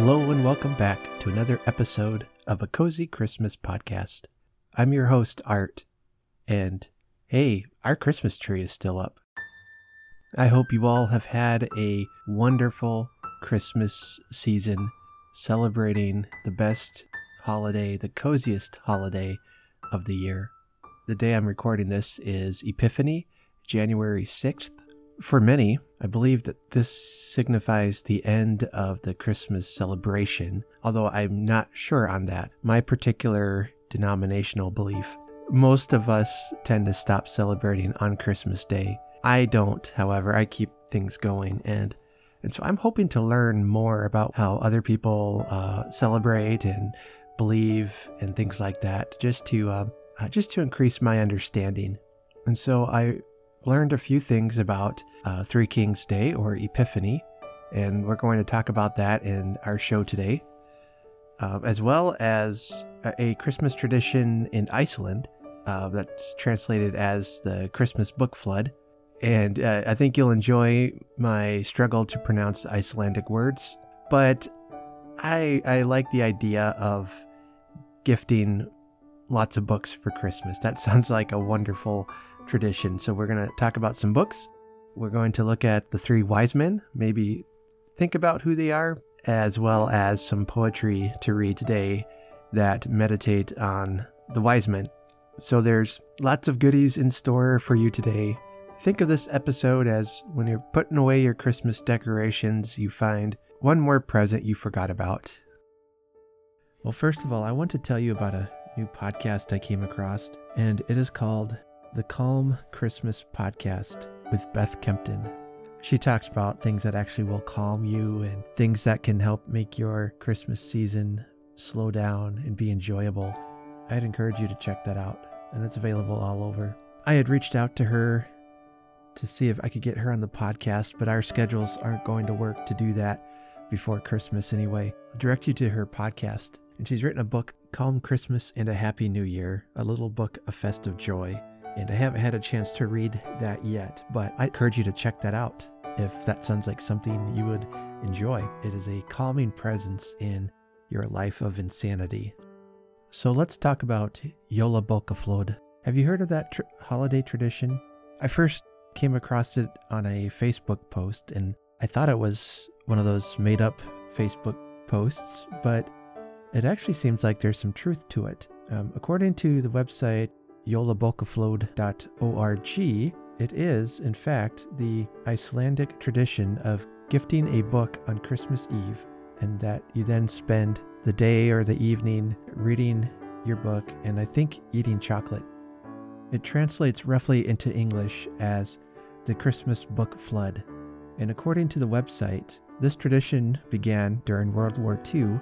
Hello and welcome back to another episode of a Cozy Christmas podcast. I'm your host, Art, and hey, our Christmas tree is still up. I hope you all have had a wonderful Christmas season celebrating the best holiday, the coziest holiday of the year. The day I'm recording this is Epiphany, January 6th. For many, I believe that this signifies the end of the Christmas celebration, although I'm not sure on that. My particular denominational belief. Most of us tend to stop celebrating on Christmas Day. I don't, however, I keep things going and and so I'm hoping to learn more about how other people uh, celebrate and believe and things like that, just to uh, uh, just to increase my understanding. And so I learned a few things about uh, Three Kings Day or Epiphany, and we're going to talk about that in our show today, uh, as well as a Christmas tradition in Iceland uh, that's translated as the Christmas Book Flood. And uh, I think you'll enjoy my struggle to pronounce Icelandic words, but I, I like the idea of gifting lots of books for Christmas. That sounds like a wonderful tradition. So, we're going to talk about some books. We're going to look at the three wise men, maybe think about who they are, as well as some poetry to read today that meditate on the wise men. So, there's lots of goodies in store for you today. Think of this episode as when you're putting away your Christmas decorations, you find one more present you forgot about. Well, first of all, I want to tell you about a new podcast I came across, and it is called the Calm Christmas Podcast with Beth Kempton. She talks about things that actually will calm you and things that can help make your Christmas season slow down and be enjoyable. I'd encourage you to check that out, and it's available all over. I had reached out to her to see if I could get her on the podcast, but our schedules aren't going to work to do that before Christmas anyway. I'll direct you to her podcast, and she's written a book Calm Christmas and a Happy New Year, a little book of festive joy. And I haven't had a chance to read that yet, but I encourage you to check that out if that sounds like something you would enjoy. It is a calming presence in your life of insanity. So let's talk about Jólabókaflóð. Have you heard of that tr- holiday tradition? I first came across it on a Facebook post and I thought it was one of those made up Facebook posts, but it actually seems like there's some truth to it. Um, according to the website jólabókaflóð.org, it is, in fact, the Icelandic tradition of gifting a book on Christmas Eve, and that you then spend the day or the evening reading your book and I think eating chocolate. It translates roughly into English as the Christmas Book Flood, and according to the website, this tradition began during World War II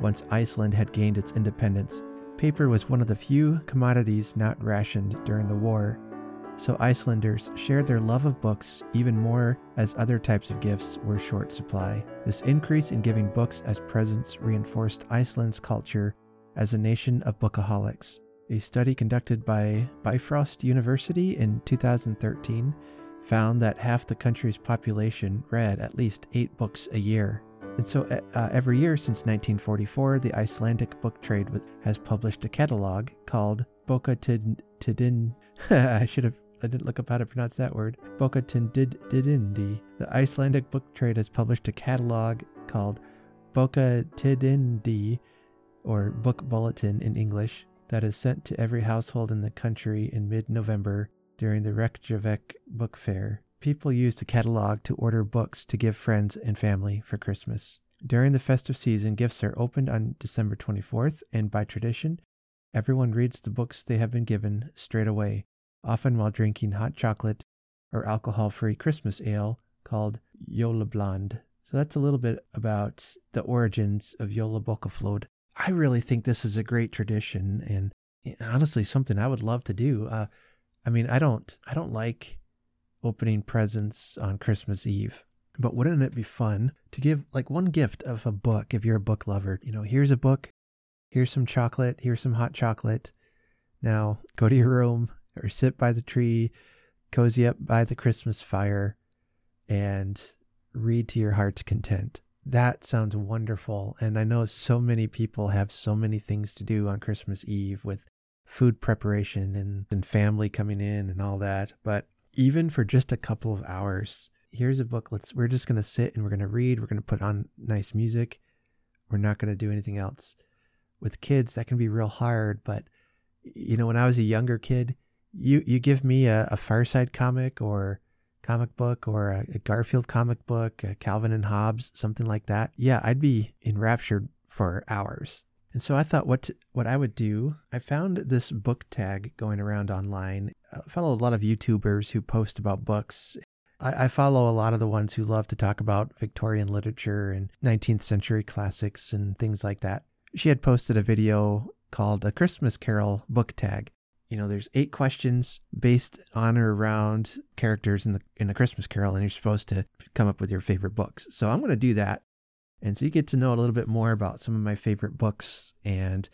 once Iceland had gained its independence, paper was one of the few commodities not rationed during the war, so Icelanders shared their love of books even more as other types of gifts were short supply. This increase in giving books as presents reinforced Iceland's culture as a nation of bookaholics. A study conducted by Bifrost University in 2013 found that half the country's population read at least eight books a year. And so uh, every year since 1944, the Icelandic book trade has published a catalog called Boka Tidin. I should have, I didn't look up how to pronounce that word. Boka Tidindi. The Icelandic book trade has published a catalog called Boka Tidindi, or Book Bulletin in English, that is sent to every household in the country in mid November during the Reykjavik Book Fair people use the catalog to order books to give friends and family for Christmas. During the festive season, gifts are opened on December 24th, and by tradition, everyone reads the books they have been given straight away, often while drinking hot chocolate or alcohol free Christmas ale called Jólabland. So that's a little bit about the origins of Yola Jólabókaflóð. I really think this is a great tradition and honestly something I would love to do. Uh, I mean, I don't I don't like opening presents on Christmas Eve. But wouldn't it be fun to give like one gift of a book if you're a book lover? You know, here's a book, here's some chocolate, here's some hot chocolate. Now go to your room or sit by the tree, cozy up by the Christmas fire, and read to your heart's content. That sounds wonderful. And I know so many people have so many things to do on Christmas Eve with food preparation and, and family coming in and all that. But even for just a couple of hours, here's a book. Let's we're just gonna sit and we're gonna read. We're gonna put on nice music. We're not gonna do anything else. With kids, that can be real hard. But you know, when I was a younger kid, you you give me a, a Far Side comic or comic book or a, a Garfield comic book, Calvin and Hobbes, something like that. Yeah, I'd be enraptured for hours. And so I thought what to, what I would do. I found this book tag going around online. I follow a lot of YouTubers who post about books. I, I follow a lot of the ones who love to talk about Victorian literature and 19th century classics and things like that. She had posted a video called a Christmas Carol book tag. You know, there's eight questions based on or around characters in the in a Christmas Carol, and you're supposed to come up with your favorite books. So I'm going to do that. And so you get to know a little bit more about some of my favorite books and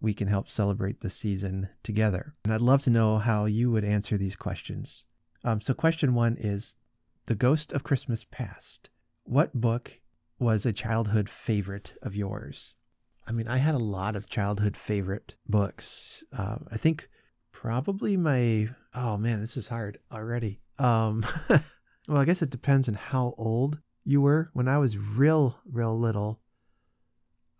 we can help celebrate the season together. And I'd love to know how you would answer these questions. Um, so, question one is The Ghost of Christmas Past. What book was a childhood favorite of yours? I mean, I had a lot of childhood favorite books. Uh, I think probably my, oh man, this is hard already. Um, well, I guess it depends on how old you were when I was real, real little.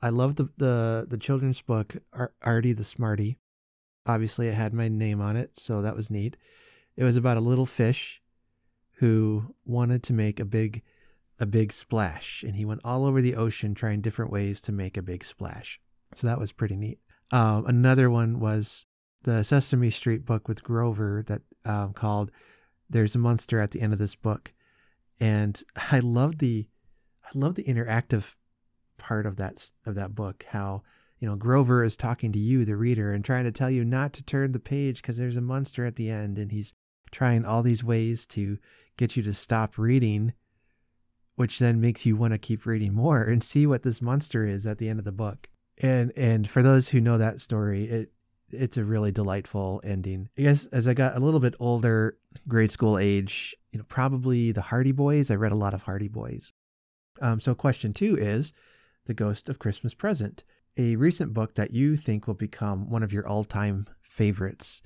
I loved the the, the children's book Ar- Artie the Smarty. Obviously, it had my name on it, so that was neat. It was about a little fish who wanted to make a big a big splash, and he went all over the ocean trying different ways to make a big splash. So that was pretty neat. Um, another one was the Sesame Street book with Grover that um, called "There's a Monster at the End of This Book," and I love the I love the interactive part of that of that book. How you know Grover is talking to you, the reader, and trying to tell you not to turn the page because there's a monster at the end, and he's trying all these ways to get you to stop reading, which then makes you want to keep reading more and see what this monster is at the end of the book. And and for those who know that story, it it's a really delightful ending. I guess as I got a little bit older, grade school age, you know, probably the Hardy Boys. I read a lot of Hardy Boys. Um, so question two is The Ghost of Christmas Present, a recent book that you think will become one of your all-time favorites.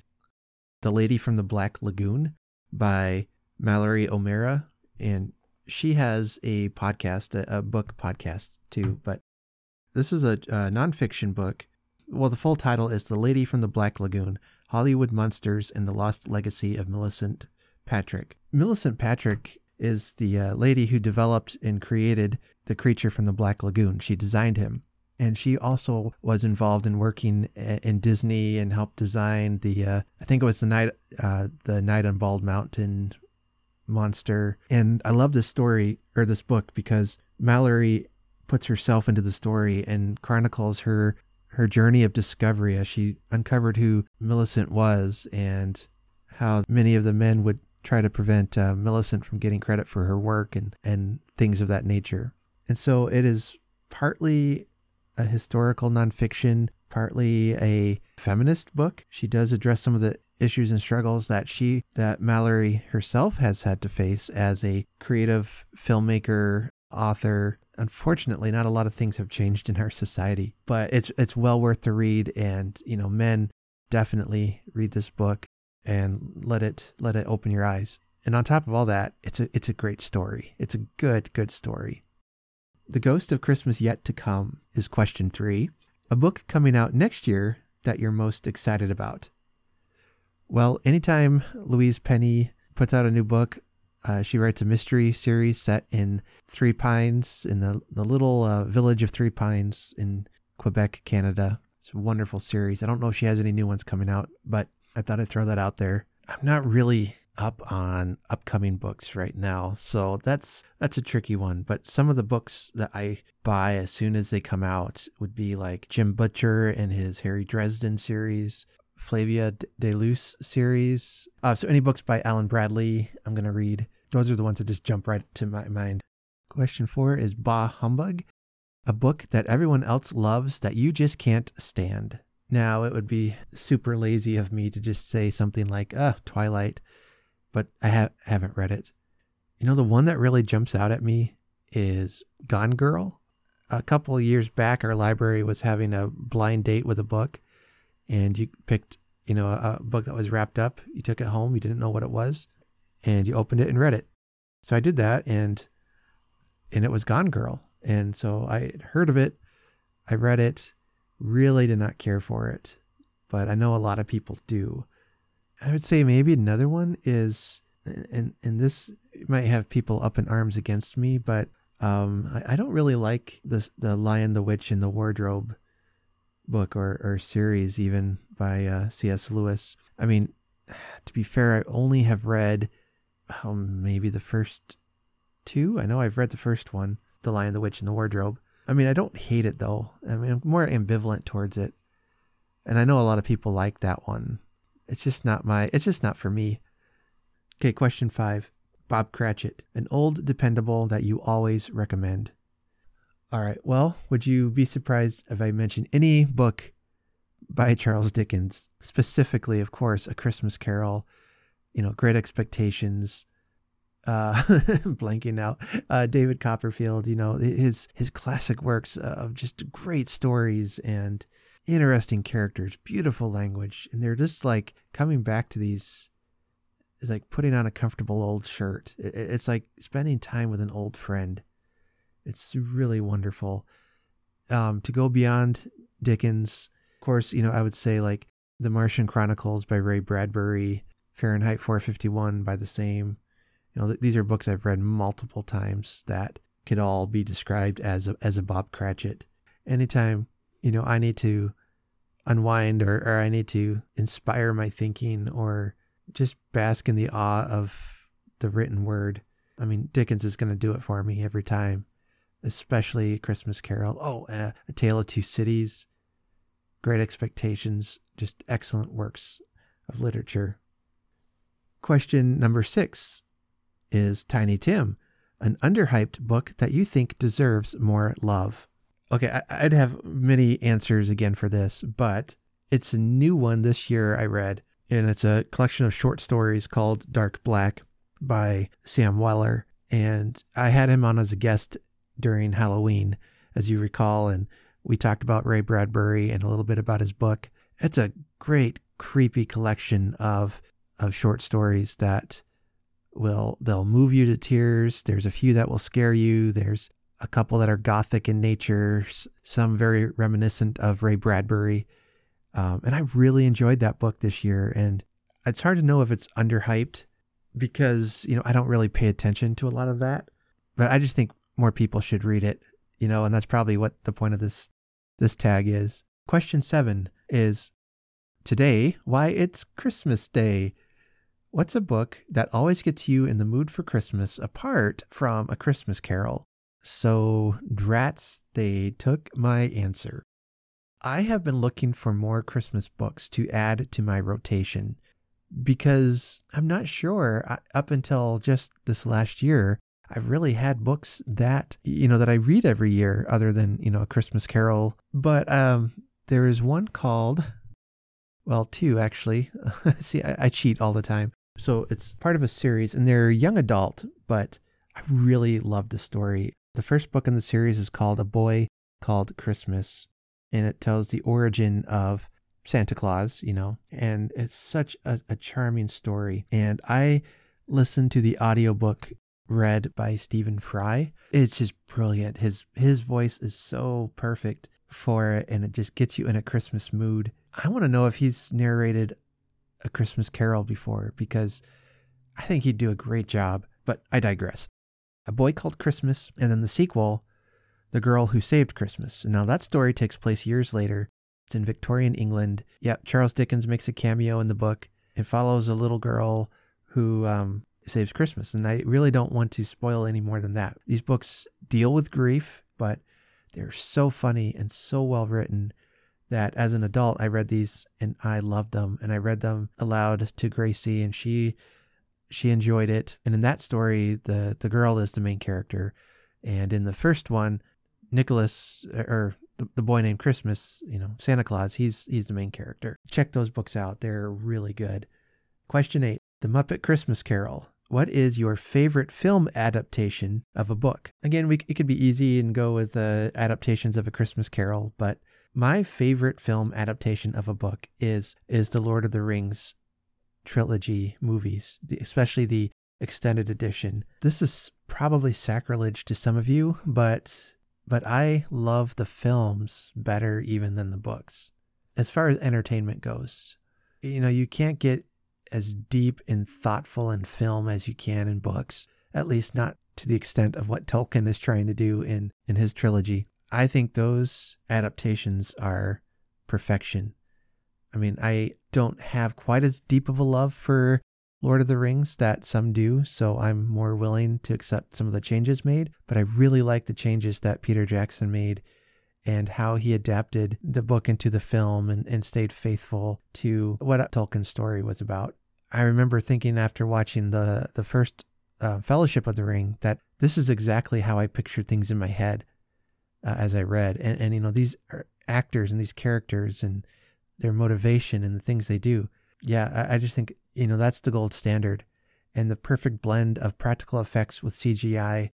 The Lady from the Black Lagoon by Mallory O'Meara. And she has a podcast, a, a book podcast too, but this is a, a nonfiction book well, the full title is The Lady from the Black Lagoon Hollywood Monsters and the Lost Legacy of Millicent Patrick. Millicent Patrick is the uh, lady who developed and created the creature from the Black Lagoon. She designed him. And she also was involved in working in Disney and helped design the, uh, I think it was the night, uh, the Night on Bald Mountain monster. And I love this story or this book because Mallory puts herself into the story and chronicles her her journey of discovery as she uncovered who Millicent was and how many of the men would try to prevent uh, Millicent from getting credit for her work and, and things of that nature. And so it is partly a historical nonfiction, partly a feminist book. She does address some of the issues and struggles that she, that Mallory herself has had to face as a creative filmmaker, author, unfortunately not a lot of things have changed in our society but it's it's well worth to read. And you know men definitely read this book and let it let it open your eyes. And on top of all that it's a it's a great story. It's a good good story. The ghost of christmas yet to come is question 3 a book coming out next year that you're most excited about. Well anytime louise penny puts out a new book uh, she writes a mystery series set in Three Pines, in the, the little uh, village of Three Pines in Quebec, Canada. It's a wonderful series. I don't know if she has any new ones coming out, but I thought I'd throw that out there. I'm not really up on upcoming books right now, so that's that's a tricky one. But some of the books that I buy as soon as they come out would be like Jim Butcher and his Harry Dresden series, Flavia De Luce series. Uh, so any books by Alan Bradley, I'm going to read. Those are the ones that just jump right to my mind. Question four is Bah Humbug, a book that everyone else loves that you just can't stand. Now, it would be super lazy of me to just say something like, ah, Twilight, but I ha- haven't read it. You know, the one that really jumps out at me is Gone Girl. A couple of years back, our library was having a blind date with a book, and you picked, you know, a, a book that was wrapped up. You took it home. You didn't know what it was, and you opened it and read it. So I did that, and and it was Gone Girl. And so I heard of it. I read it. Really did not care for it, but I know a lot of people do. I would say maybe another one is, and and this might have people up in arms against me, but um, I, I, don't really like the the Lion, the Witch, and the Wardrobe book or, or series, even by uh, C.S. Lewis. I mean, to be fair, I only have read um, maybe the first two. I know I've read the first one, The Lion, the Witch, and the Wardrobe. I mean, I don't hate it though. I mean, I'm more ambivalent towards it. And I know a lot of people like that one. It's just not my, it's just not for me. Okay, question five. Bob Cratchit, an old dependable that you always recommend. All right. Well, would you be surprised if I mention any book by Charles Dickens? Specifically, of course, A Christmas Carol, you know, Great Expectations, uh, blanking out, uh, David Copperfield, you know, his, his classic works of just great stories and interesting characters, beautiful language. And they're just like coming back to these is like putting on a comfortable old shirt. It's like spending time with an old friend. It's really wonderful. Um, to go beyond Dickens, of course, you know, I would say like The Martian Chronicles by Ray Bradbury, Fahrenheit 451 by the same. You know, these are books I've read multiple times that could all be described as a, as a Bob Cratchit. Anytime, you know, I need to unwind or, or I need to inspire my thinking or just bask in the awe of the written word. I mean, Dickens is going to do it for me every time, especially Christmas Carol. Oh, uh, A Tale of Two Cities, Great Expectations, just excellent works of literature. Question number six is Tiny Tim, an underhyped book that you think deserves more love. Okay, I'd have many answers again for this, but it's a new one this year I read and it's a collection of short stories called Dark Black by Sam Weller. And I had him on as a guest during Halloween, as you recall, and we talked about Ray Bradbury and a little bit about his book. It's a great, creepy collection of of short stories that will they'll move you to tears. There's a few that will scare you. There's a couple that are gothic in nature, some very reminiscent of Ray Bradbury. Um, and I've really enjoyed that book this year. And it's hard to know if it's underhyped because, you know, I don't really pay attention to a lot of that. But I just think more people should read it, you know, and that's probably what the point of this this tag is. Question seven is today, why it's Christmas Day. What's a book that always gets you in the mood for Christmas apart from A Christmas Carol? So, drats, they took my answer. I have been looking for more Christmas books to add to my rotation because I'm not sure uh, up until just this last year I've really had books that you know that I read every year other than you know a Christmas Carol. But um there is one called well two actually. See I, I cheat all the time. So it's part of a series and they're young adult but I really love the story. The first book in the series is called A Boy Called Christmas and it tells the origin of Santa Claus, you know, and it's such a, a charming story. And I listened to the audiobook read by Stephen Fry. It's just brilliant. His his voice is so perfect for it and it just gets you in a Christmas mood. I want to know if he's narrated a Christmas carol before because I think he'd do a great job, but I digress. A Boy Called Christmas and then the sequel the Girl Who Saved Christmas. And now, that story takes place years later. It's in Victorian England. Yep, Charles Dickens makes a cameo in the book. It follows a little girl who um, saves Christmas. And I really don't want to spoil any more than that. These books deal with grief, but they're so funny and so well written that as an adult, I read these and I loved them. And I read them aloud to Gracie, and she she enjoyed it. And in that story, the the girl is the main character. And in the first one, Nicholas or the, the boy named Christmas, you know, Santa Claus, he's he's the main character. Check those books out. They're really good. Question 8. The Muppet Christmas Carol. What is your favorite film adaptation of a book? Again, we, it could be easy and go with uh, adaptations of A Christmas Carol, but my favorite film adaptation of a book is is the Lord of the Rings trilogy movies, especially the extended edition. This is probably sacrilege to some of you, but but I love the films better even than the books. As far as entertainment goes, you know, you can't get as deep and thoughtful in film as you can in books, at least not to the extent of what Tolkien is trying to do in, in his trilogy. I think those adaptations are perfection. I mean, I don't have quite as deep of a love for Lord of the Rings that some do, so I'm more willing to accept some of the changes made, but I really like the changes that Peter Jackson made and how he adapted the book into the film and, and stayed faithful to what Tolkien's story was about. I remember thinking after watching the, the first uh, Fellowship of the Ring that this is exactly how I pictured things in my head uh, as I read. And, and, you know, these actors and these characters and their motivation and the things they do. Yeah, I, I just think, you know, that's the gold standard. And the perfect blend of practical effects with CGI,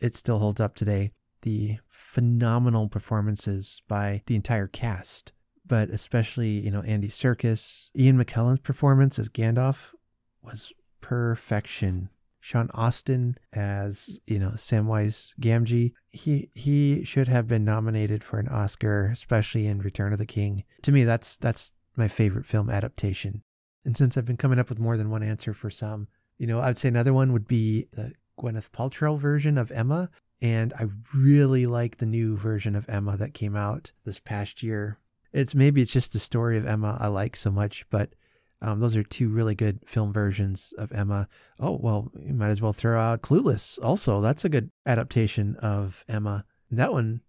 it still holds up today the phenomenal performances by the entire cast, but especially, you know, Andy Serkis. Ian McKellen's performance as Gandalf was perfection. Sean Astin as, you know, Samwise Gamgee. He he should have been nominated for an Oscar, especially in Return of the King. To me, that's that's my favorite film adaptation. And since I've been coming up with more than one answer for some, you know, I'd say another one would be the Gwyneth Paltrow version of Emma. And I really like the new version of Emma that came out this past year. It's maybe it's just the story of Emma I like so much, but um, those are two really good film versions of Emma. Oh, well, you might as well throw out Clueless also. That's a good adaptation of Emma. That one,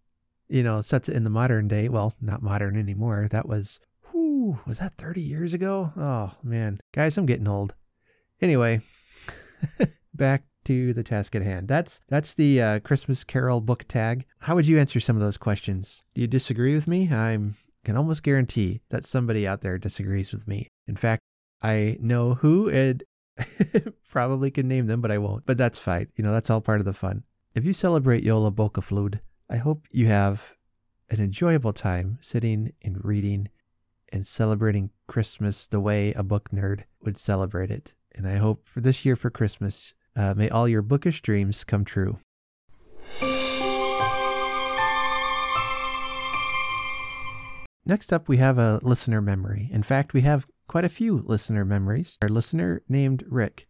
you know, sets it in the modern day. Well, not modern anymore. That was, whoo, was that 30 years ago? Oh, man. Guys, I'm getting old. Anyway, back to the task at hand. That's that's the uh, Christmas Carol book tag. How would you answer some of those questions? Do you disagree with me? I can almost guarantee that somebody out there disagrees with me. In fact, I know who and probably can name them, but I won't. But that's fine. You know, that's all part of the fun. If you celebrate Jólabókaflóð, I hope you have an enjoyable time sitting and reading and celebrating Christmas the way a book nerd would celebrate it. And I hope for this year for Christmas, uh, may all your bookish dreams come true. Next up, we have a listener memory. In fact, we have quite a few listener memories. Our listener named Rick,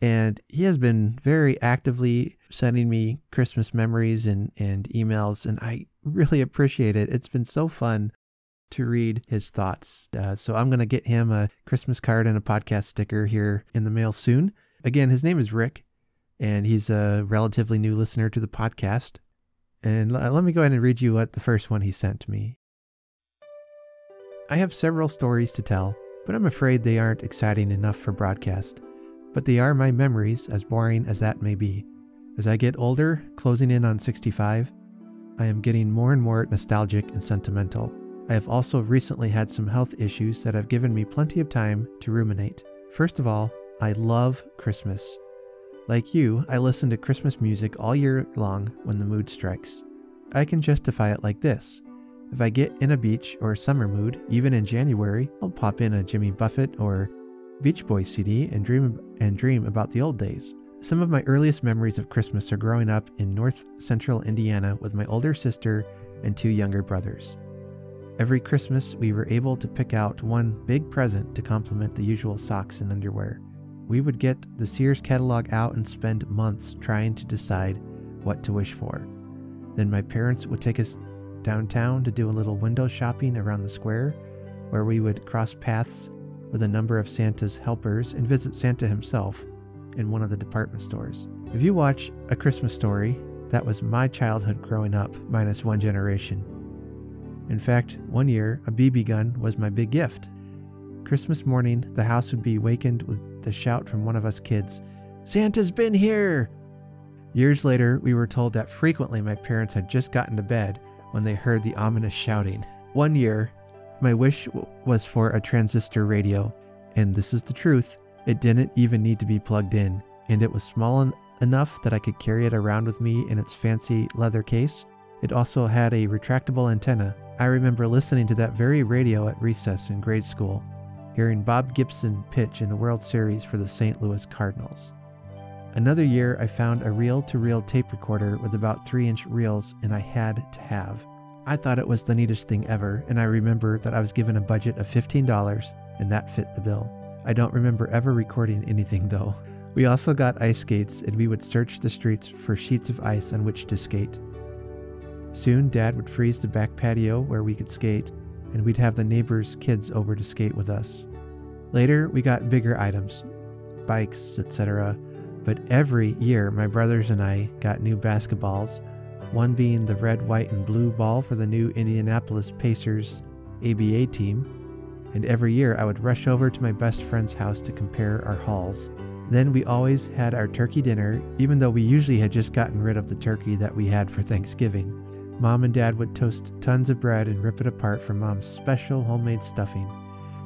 and he has been very actively sending me Christmas memories and, and emails, and I really appreciate it. It's been so fun to read his thoughts. Uh, so I'm going to get him a Christmas card and a podcast sticker here in the mail soon. Again, his name is Rick, and he's a relatively new listener to the podcast. And l- uh, let me go ahead and read you what the first one he sent to me. I have several stories to tell, but I'm afraid they aren't exciting enough for broadcast. But they are my memories, as boring as that may be. As I get older, closing in on 65, I am getting more and more nostalgic and sentimental. I have also recently had some health issues that have given me plenty of time to ruminate. First of all, I love Christmas. Like you, I listen to Christmas music all year long when the mood strikes. I can justify it like this. If I get in a beach or summer mood, even in January, I'll pop in a Jimmy Buffett or Beach Boys CD and dream and dream about the old days. Some of my earliest memories of Christmas are growing up in north central Indiana with my older sister and two younger brothers. Every Christmas, we were able to pick out one big present to complement the usual socks and underwear we would get the Sears catalog out and spend months trying to decide what to wish for. Then my parents would take us downtown to do a little window shopping around the square, where we would cross paths with a number of Santa's helpers and visit Santa himself in one of the department stores. If you watch A Christmas Story, that was my childhood growing up, minus one generation. In fact, one year, a BB gun was my big gift. Christmas morning, the house would be wakened with the shout from one of us kids Santa's been here! Years later, we were told that frequently my parents had just gotten to bed when they heard the ominous shouting. One year, my wish was for a transistor radio, and this is the truth, It didn't even need to be plugged in, and it was small en- enough that I could carry it around with me in its fancy leather case. It also had a retractable antenna. I remember listening to that very radio at recess in grade school, hearing Bob Gibson pitch in the World Series for the St. Louis Cardinals. Another year, I found a reel to reel tape recorder with about 3 inch reels, and I had to have. I thought it was the neatest thing ever, and I remember that I was given a budget of $15 and that fit the bill. I don't remember ever recording anything though. We also got ice skates and we would search the streets for sheets of ice on which to skate. Soon, Dad would freeze the back patio where we could skate, and we'd have the neighbors' kids over to skate with us. Later, we got bigger items bikes, etc. But every year, my brothers and I got new basketballs one being the red, white, and blue ball for the new Indianapolis Pacers ABA team. And every year I would rush over to my best friend's house to compare our hauls. Then we always had our turkey dinner, even though we usually had just gotten rid of the turkey that we had for Thanksgiving. Mom and Dad would toast tons of bread and rip it apart for Mom's special homemade stuffing.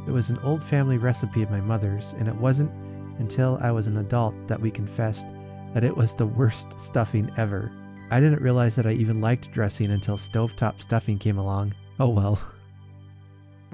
It was an old family recipe of my mother's, and it wasn't until I was an adult that we confessed that it was the worst stuffing ever. I didn't realize that I even liked dressing until stovetop stuffing came along. Oh well.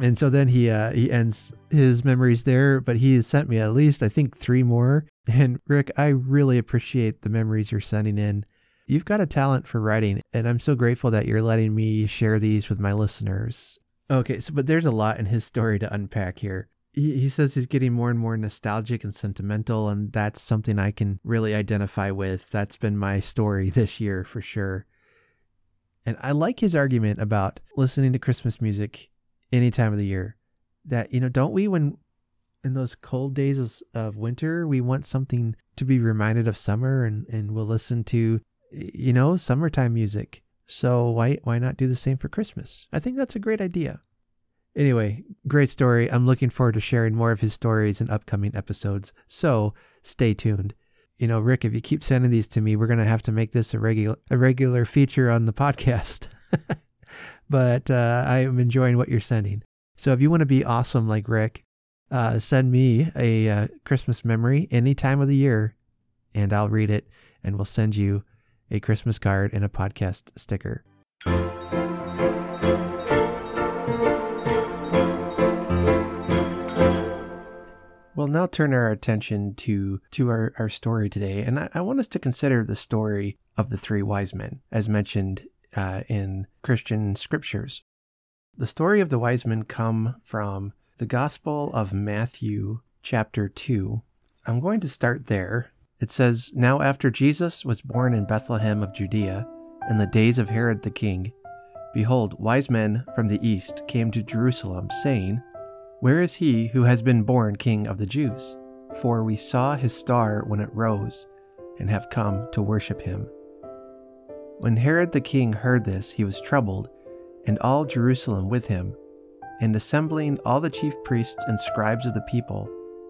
And so then he uh, he ends his memories there, but he has sent me at least I think three more. And Rick, I really appreciate the memories you're sending in. You've got a talent for writing, and I'm so grateful that you're letting me share these with my listeners. Okay, so but there's a lot in his story to unpack here he, he says he's getting more and more nostalgic and sentimental, and that's something I can really identify with. That's been my story this year for sure. And I like his argument about listening to Christmas music any time of the year. That, you know, don't we, when in those cold days of winter, we want something to be reminded of summer and, and we'll listen to, you know, summertime music. So why, why not do the same for Christmas? I think that's a great idea. Anyway, great story. I'm looking forward to sharing more of his stories in upcoming episodes. So stay tuned. You know, Rick, if you keep sending these to me, we're to have to make this a regular a regular feature on the podcast. but uh, I am enjoying what you're sending. So if you want to be awesome like Rick, uh, send me a uh, Christmas memory any time of the year, and I'll read it, and we'll send you a Christmas card and a podcast sticker. We'll now turn our attention to, to our, our story today, and I, I want us to consider the story of the three wise men, as mentioned uh, in Christian scriptures. The story of the wise men come from the Gospel of Matthew, chapter 2. I'm going to start there. It says, Now after Jesus was born in Bethlehem of Judea, in the days of Herod the king, behold, wise men from the east came to Jerusalem, saying, where is he who has been born King of the Jews? For we saw his star when it rose, and have come to worship him. When Herod the king heard this, he was troubled, and all Jerusalem with him. And assembling all the chief priests and scribes of the people,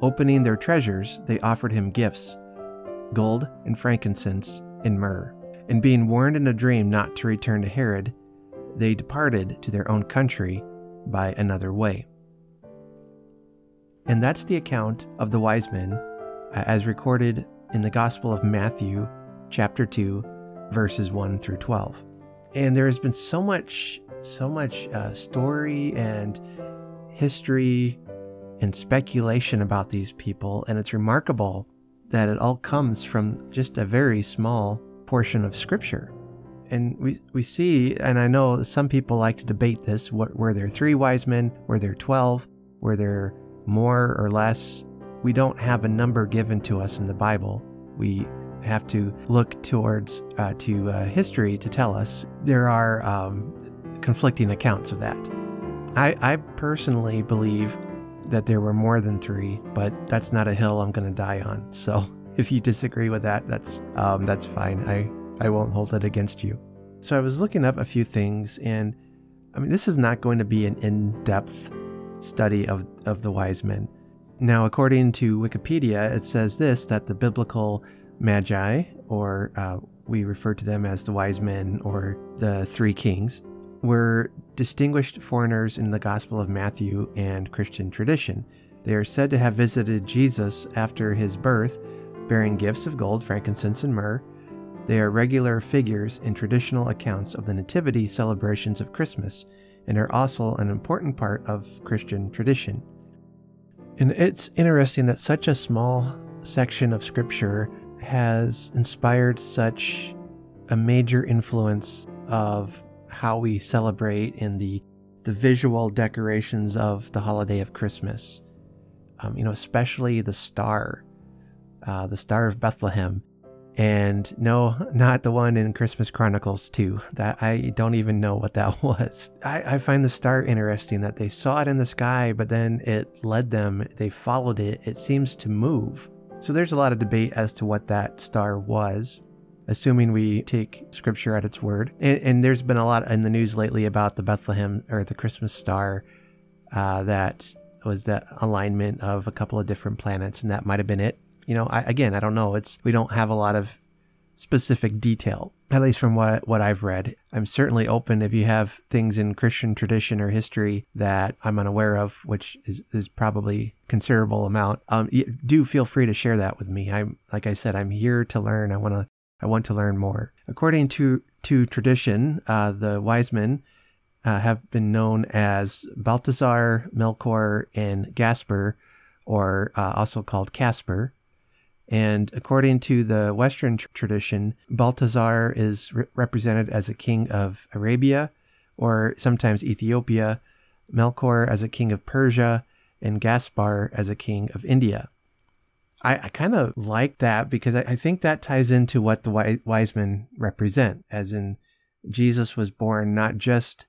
opening their treasures, they offered him gifts gold and frankincense and myrrh. And being warned in a dream not to return to Herod, they departed to their own country by another way. And that's the account of the wise men uh, as recorded in the Gospel of Matthew, chapter 2, verses 1 through 12. And there has been so much, so much uh, story and history and speculation about these people. And it's remarkable that it all comes from just a very small portion of Scripture. and we, we see, and I know some people like to debate this what, were there three wise men? Were there 12? Were there more or less? We don't have a number given to us in the Bible. We have to look towards uh, to uh, history to tell us. There are um, conflicting accounts of that. I, I personally believe that there were more than three, but that's not a hill I'm going to die on. So if you disagree with that, that's um, that's fine. I I won't hold it against you. So I was looking up a few things, and I mean, this is not going to be an in-depth study of of the wise men. Now, according to Wikipedia, it says this that the biblical magi, or uh, we refer to them as the wise men or the three kings, were distinguished foreigners in the Gospel of Matthew and Christian tradition. They are said to have visited Jesus after his birth, bearing gifts of gold, frankincense, and myrrh. They are regular figures in traditional accounts of the nativity celebrations of Christmas and are also an important part of Christian tradition. And it's interesting that such a small section of scripture has inspired such a major influence of how we celebrate in the the visual decorations of the holiday of Christmas. Um, you know, especially the star, uh, the Star of Bethlehem, and no, not the one in Christmas Chronicles too. That I don't even know what that was. I, I find the star interesting that they saw it in the sky, but then it led them. They followed it. It seems to move. So there's a lot of debate as to what that star was assuming we take scripture at its word. And, and, there's been a lot in the news lately about the Bethlehem or the Christmas star uh, that was the alignment of a couple of different planets, and that might have been it. You know, I, again, I don't know. It's we don't have a lot of specific detail, at least from what what I've read. I'm certainly open if you have things in Christian tradition or history that I'm unaware of, which is is probably considerable amount. Um, do feel free to share that with me. I'm like I said, I'm here to learn. I want to I want to learn more. According to, to tradition, uh, the wise men uh, have been known as Balthazar, Melchior, and Gaspar, or uh, also called Casper. And according to the Western tr- tradition, Balthazar is re- represented as a king of Arabia, or sometimes Ethiopia, Melchior as a king of Persia, and Gaspar as a king of India. I, I kind of like that because I, I, think that ties into what the wise men represent, as in Jesus was born not just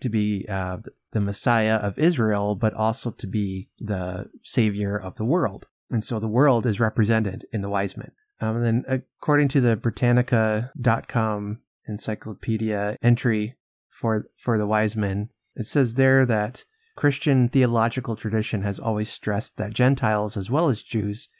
to be uh, the Messiah of Israel, but also to be the Savior of the world. And so the world is represented in the wise men. Um, and then, according to the Britannica.com encyclopedia entry for for the wise men, it says there that Christian theological tradition has always stressed that Gentiles as well as Jews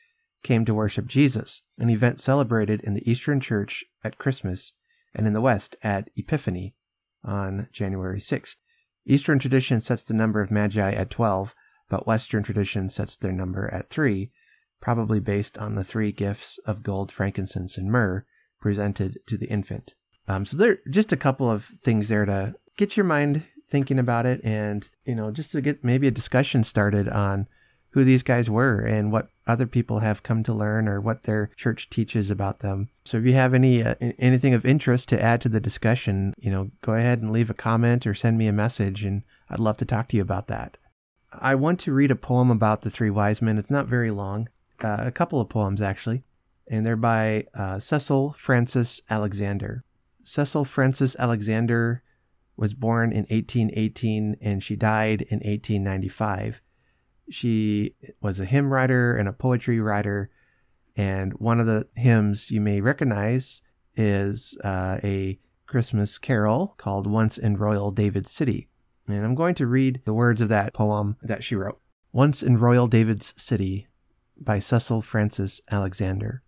came to worship Jesus, an event celebrated in the Eastern Church at Christmas and in the West at Epiphany on January 6th. Eastern tradition sets the number of magi at 12, but Western tradition sets their number at 3, probably based on the three gifts of gold, frankincense, and myrrh presented to the infant. Um, so there are just a couple of things there to get your mind thinking about it and, you know, just to get maybe a discussion started on who these guys were and what other people have come to learn or what their church teaches about them. So if you have any uh, anything of interest to add to the discussion, you know, go ahead and leave a comment or send me a message and I'd love to talk to you about that. I want to read a poem about the three wise men. It's not very long. Uh, a couple of poems actually, and they're by uh, Cecil Frances Alexander. Cecil Frances Alexander was born in 1818 and she died in 1895. She was a hymn writer and a poetry writer. And one of the hymns you may recognize is uh, a Christmas carol called Once in Royal David's City. And I'm going to read the words of that poem that she wrote Once in Royal David's City by Cecil Frances Alexander.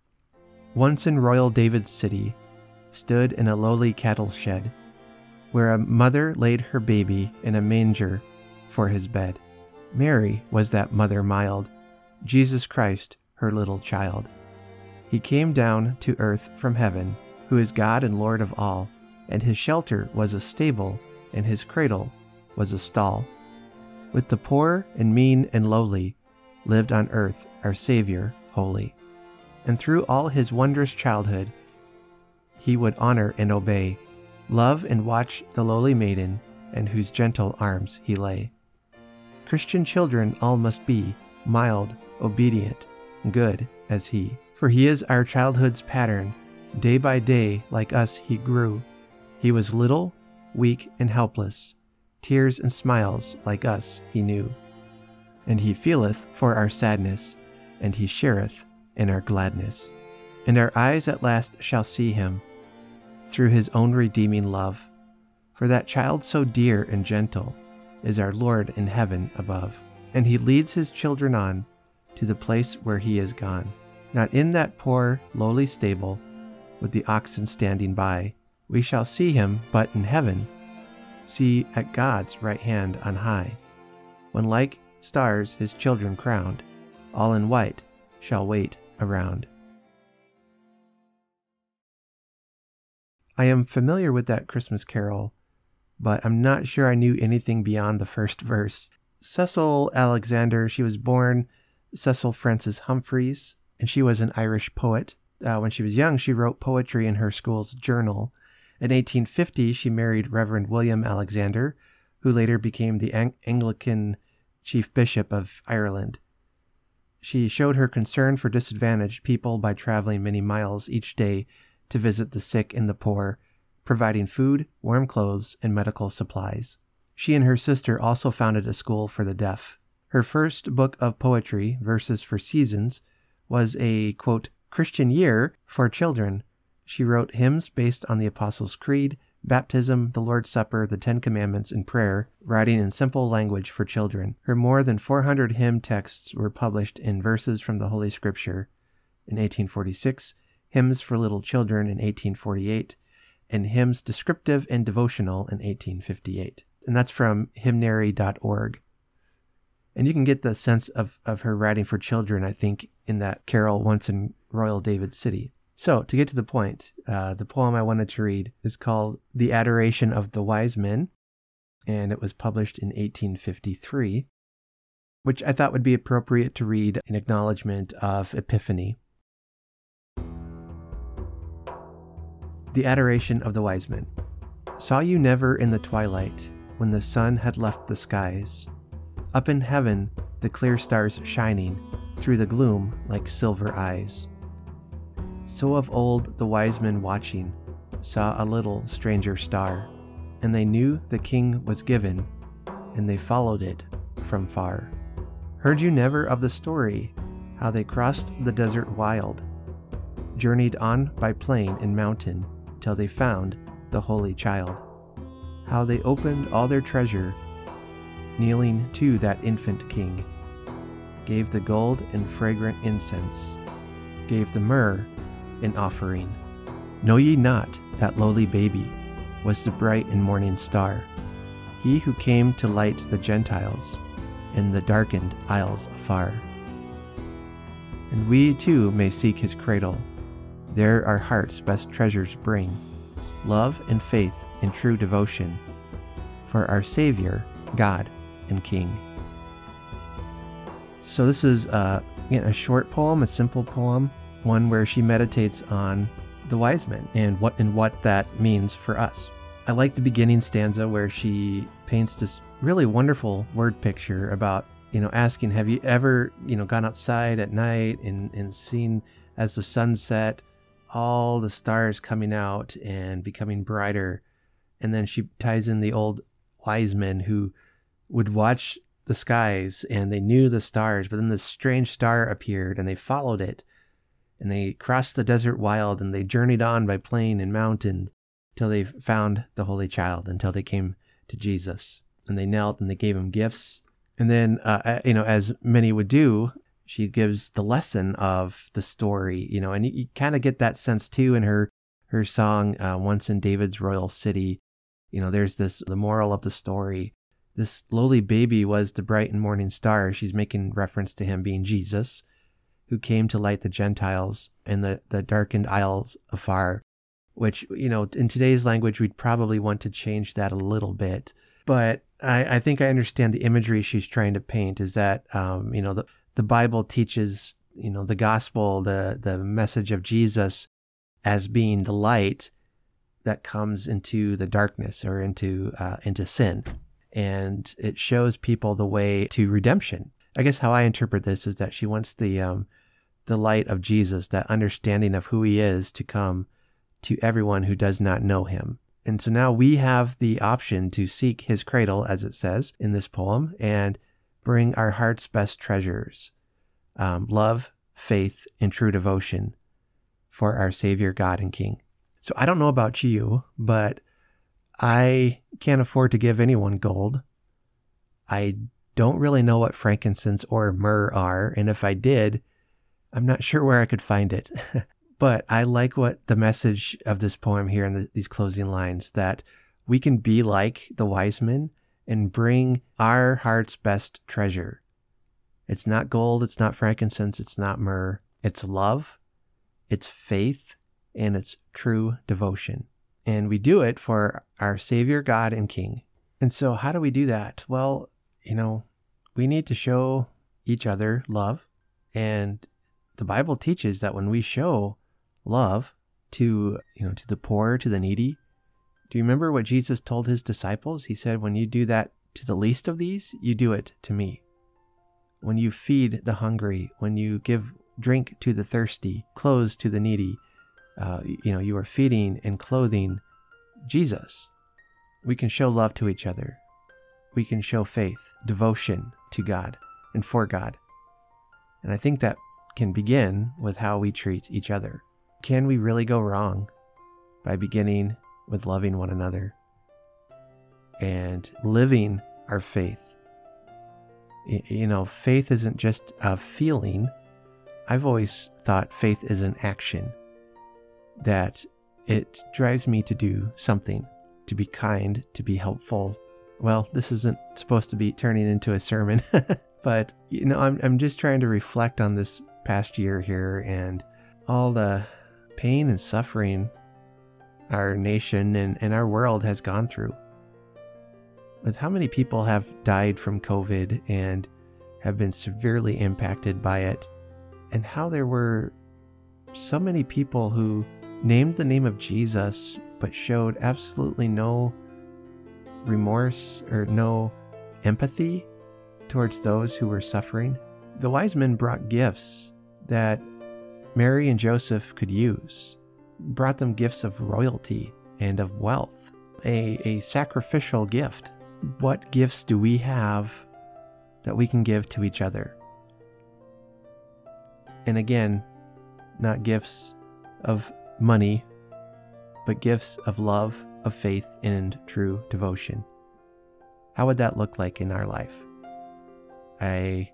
Once in Royal David's City stood in a lowly cattle shed where a mother laid her baby in a manger for his bed. Mary was that mother mild, Jesus Christ, her little child. He came down to earth from heaven, who is God and Lord of all, and his shelter was a stable, and his cradle was a stall. With the poor and mean and lowly lived on earth our Savior holy. And through all his wondrous childhood, he would honor and obey, love and watch the lowly maiden, and whose gentle arms he lay. Christian children all must be mild, obedient, good as he. For he is our childhood's pattern. Day by day, like us, he grew. He was little, weak, and helpless. Tears and smiles, like us, he knew. And he feeleth for our sadness, and he shareth in our gladness. And our eyes at last shall see him through his own redeeming love. For that child so dear and gentle is our Lord in heaven above. And he leads his children on to the place where he is gone. Not in that poor, lowly stable, with the oxen standing by, we shall see him, but in heaven, see at God's right hand on high, when like stars his children crowned, all in white, shall wait around. I am familiar with that Christmas carol, but I'm not sure I knew anything beyond the first verse. Cecil Alexander, she was born Cecil Frances Humphreys, and she was an Irish poet. Uh, when she was young, she wrote poetry in her school's journal. In 1850, she married Reverend William Alexander, who later became the Ang- Anglican chief bishop of Ireland. She showed her concern for disadvantaged people by traveling many miles each day to visit the sick and the poor, providing food, warm clothes, and medical supplies. She and her sister also founded a school for the deaf. Her first book of poetry, Verses for Seasons, was a quote, Christian year for children. She wrote hymns based on the Apostles' Creed, baptism, the Lord's Supper, the Ten Commandments, and prayer, writing in simple language for children. Her more than 400 hymn texts were published in Verses from the Holy Scripture in 1846, Hymns for Little Children in 1848, and Hymns Descriptive and Devotional in 1858. And that's from hymnary.org. And you can get the sense of, of her writing for children, I think, in that carol once in Royal David City. So, to get to the point, uh, the poem I wanted to read is called The Adoration of the Wise Men, and it was published in 1853, which I thought would be appropriate to read in acknowledgement of Epiphany. The Adoration of the Wise Men. Saw you never in the twilight, when the sun had left the skies, up in heaven, the clear stars shining through the gloom like silver eyes. So of old the wise men watching saw a little stranger star, and they knew the king was given, and they followed it from far. Heard you never of the story, how they crossed the desert wild, journeyed on by plain and mountain till they found the Holy Child? How they opened all their treasure kneeling to that infant king, gave the gold and fragrant incense, gave the myrrh in offering. Know ye not that lowly baby was the bright and morning star, he who came to light the Gentiles in the darkened isles afar? And we too may seek his cradle, there our heart's best treasures bring love and faith and true devotion for our Savior, God and King. So, this is uh, a short poem, a simple poem, one where she meditates on the wise men and what and what that means for us. I like the beginning stanza where she paints this really wonderful word picture about you know asking have you ever you know gone outside at night and and seen as the sun set all the stars coming out and becoming brighter and then she ties in the old wise men who would watch the skies and they knew the stars, but then this strange star appeared and they followed it. And they crossed the desert wild and they journeyed on by plain and mountain till they found the Holy Child, until they came to Jesus. And they knelt and they gave him gifts. And then, uh, uh you know, as many would do, she gives the lesson of the story, you know, and you, you kind of get that sense too in her her song, uh, "Once in David's Royal City." You know, there's this the moral of the story this lowly baby was the bright and morning star. She's making reference to him being Jesus, who came to light the Gentiles in the, the darkened isles afar, which, you know, in today's language, we'd probably want to change that a little bit. But I, I think I understand the imagery she's trying to paint is that, um, you know, the, the Bible teaches, you know, the gospel, the, the message of Jesus as being the light that comes into the darkness or into uh, into sin, and it shows people the way to redemption. I guess how I interpret this is that she wants the um, the light of Jesus, that understanding of who He is, to come to everyone who does not know Him. And so now we have the option to seek His cradle, as it says in this poem, and bring our heart's best treasures, um, love, faith, and true devotion for our Savior, God, and King. So I don't know about you, but I can't afford to give anyone gold. I don't really know what frankincense or myrrh are, and if I did, I'm not sure where I could find it. but I like what the message of this poem here in the, these closing lines that we can be like the wise men and bring our heart's best treasure. It's not gold, it's not frankincense, it's not myrrh. It's love, it's faith, and it's true devotion. And we do it for our Savior, God, and King. And so, how do we do that? Well, you know, we need to show each other love. And the Bible teaches that when we show love to, you know, to the poor, to the needy, do you remember what Jesus told his disciples? He said, When you do that to the least of these, you do it to me. When you feed the hungry, when you give drink to the thirsty, clothes to the needy, uh, you know, you are feeding and clothing Jesus. We can show love to each other. We can show faith, devotion to God and for God. And I think that can begin with how we treat each other. Can we really go wrong by beginning with loving one another and living our faith? You know, faith isn't just a feeling. I've always thought faith is an action that it drives me to do something, to be kind, to be helpful. Well, this isn't supposed to be turning into a sermon, but you know, I'm I'm just trying to reflect on this past year here and all the pain and suffering our nation and, and our world has gone through. With how many people have died from COVID and have been severely impacted by it, and how there were so many people who named the name of Jesus but showed absolutely no remorse or no empathy towards those who were suffering. The wise men brought gifts that Mary and Joseph could use, brought them gifts of royalty and of wealth, a, a sacrificial gift. What gifts do we have that we can give to each other? And again, not gifts of money, but gifts of love, of faith, and true devotion. How would that look like in our life? I,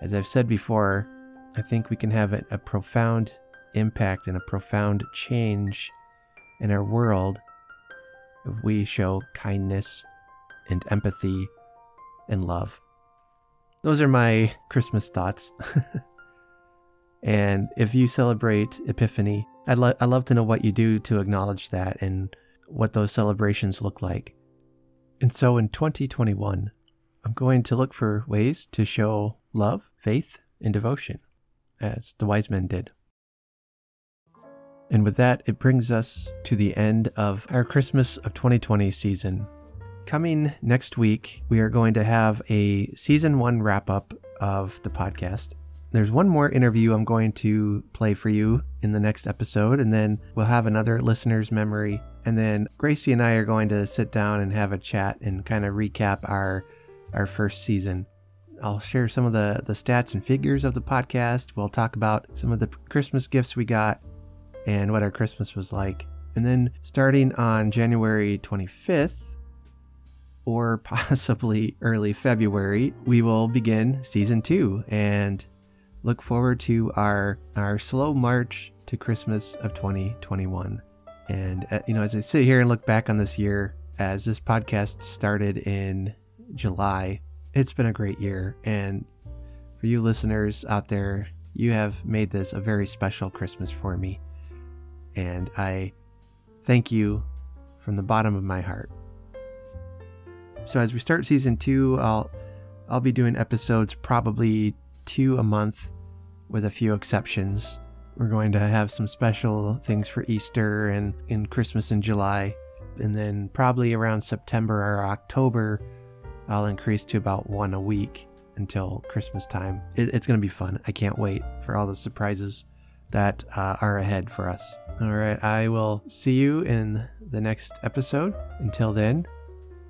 as I've said before, I think we can have a, a profound impact and a profound change in our world if we show kindness and empathy and love. Those are my Christmas thoughts. and if you celebrate Epiphany, I'd, lo- I'd love to know what you do to acknowledge that and what those celebrations look like. And so in 2021, I'm going to look for ways to show love, faith, and devotion, as the wise men did. And with that, it brings us to the end of our Christmas of 2020 season. Coming next week, we are going to have a season one wrap up of the podcast. There's one more interview I'm going to play for you in the next episode, and then we'll have another listener's memory. And then Gracie and I are going to sit down and have a chat and kind of recap our our first season. I'll share some of the, the stats and figures of the podcast. We'll talk about some of the Christmas gifts we got and what our Christmas was like. And then starting on January 25th, or possibly early February, we will begin season two. And look forward to our our slow march to Christmas of 2021. And uh, you know, as I sit here and look back on this year, as this podcast started in July, it's been a great year. And for you listeners out there, you have made this a very special Christmas for me. And I thank you from the bottom of my heart. So as we start season two, I'll I'll be doing episodes probably two a month, with a few exceptions, We're going to have some special things for Easter and in Christmas in July. And then probably around September or October, I'll increase to about one a week until Christmas time. It, it's going to be fun. I can't wait for all the surprises that uh, are ahead for us. All right, I will see you in the next episode. Until then,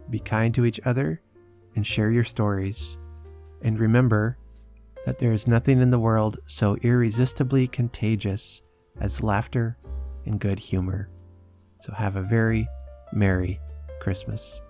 be kind to each other and share your stories. And remember that there is nothing in the world so irresistibly contagious as laughter and good humor. So have a very Merry Christmas.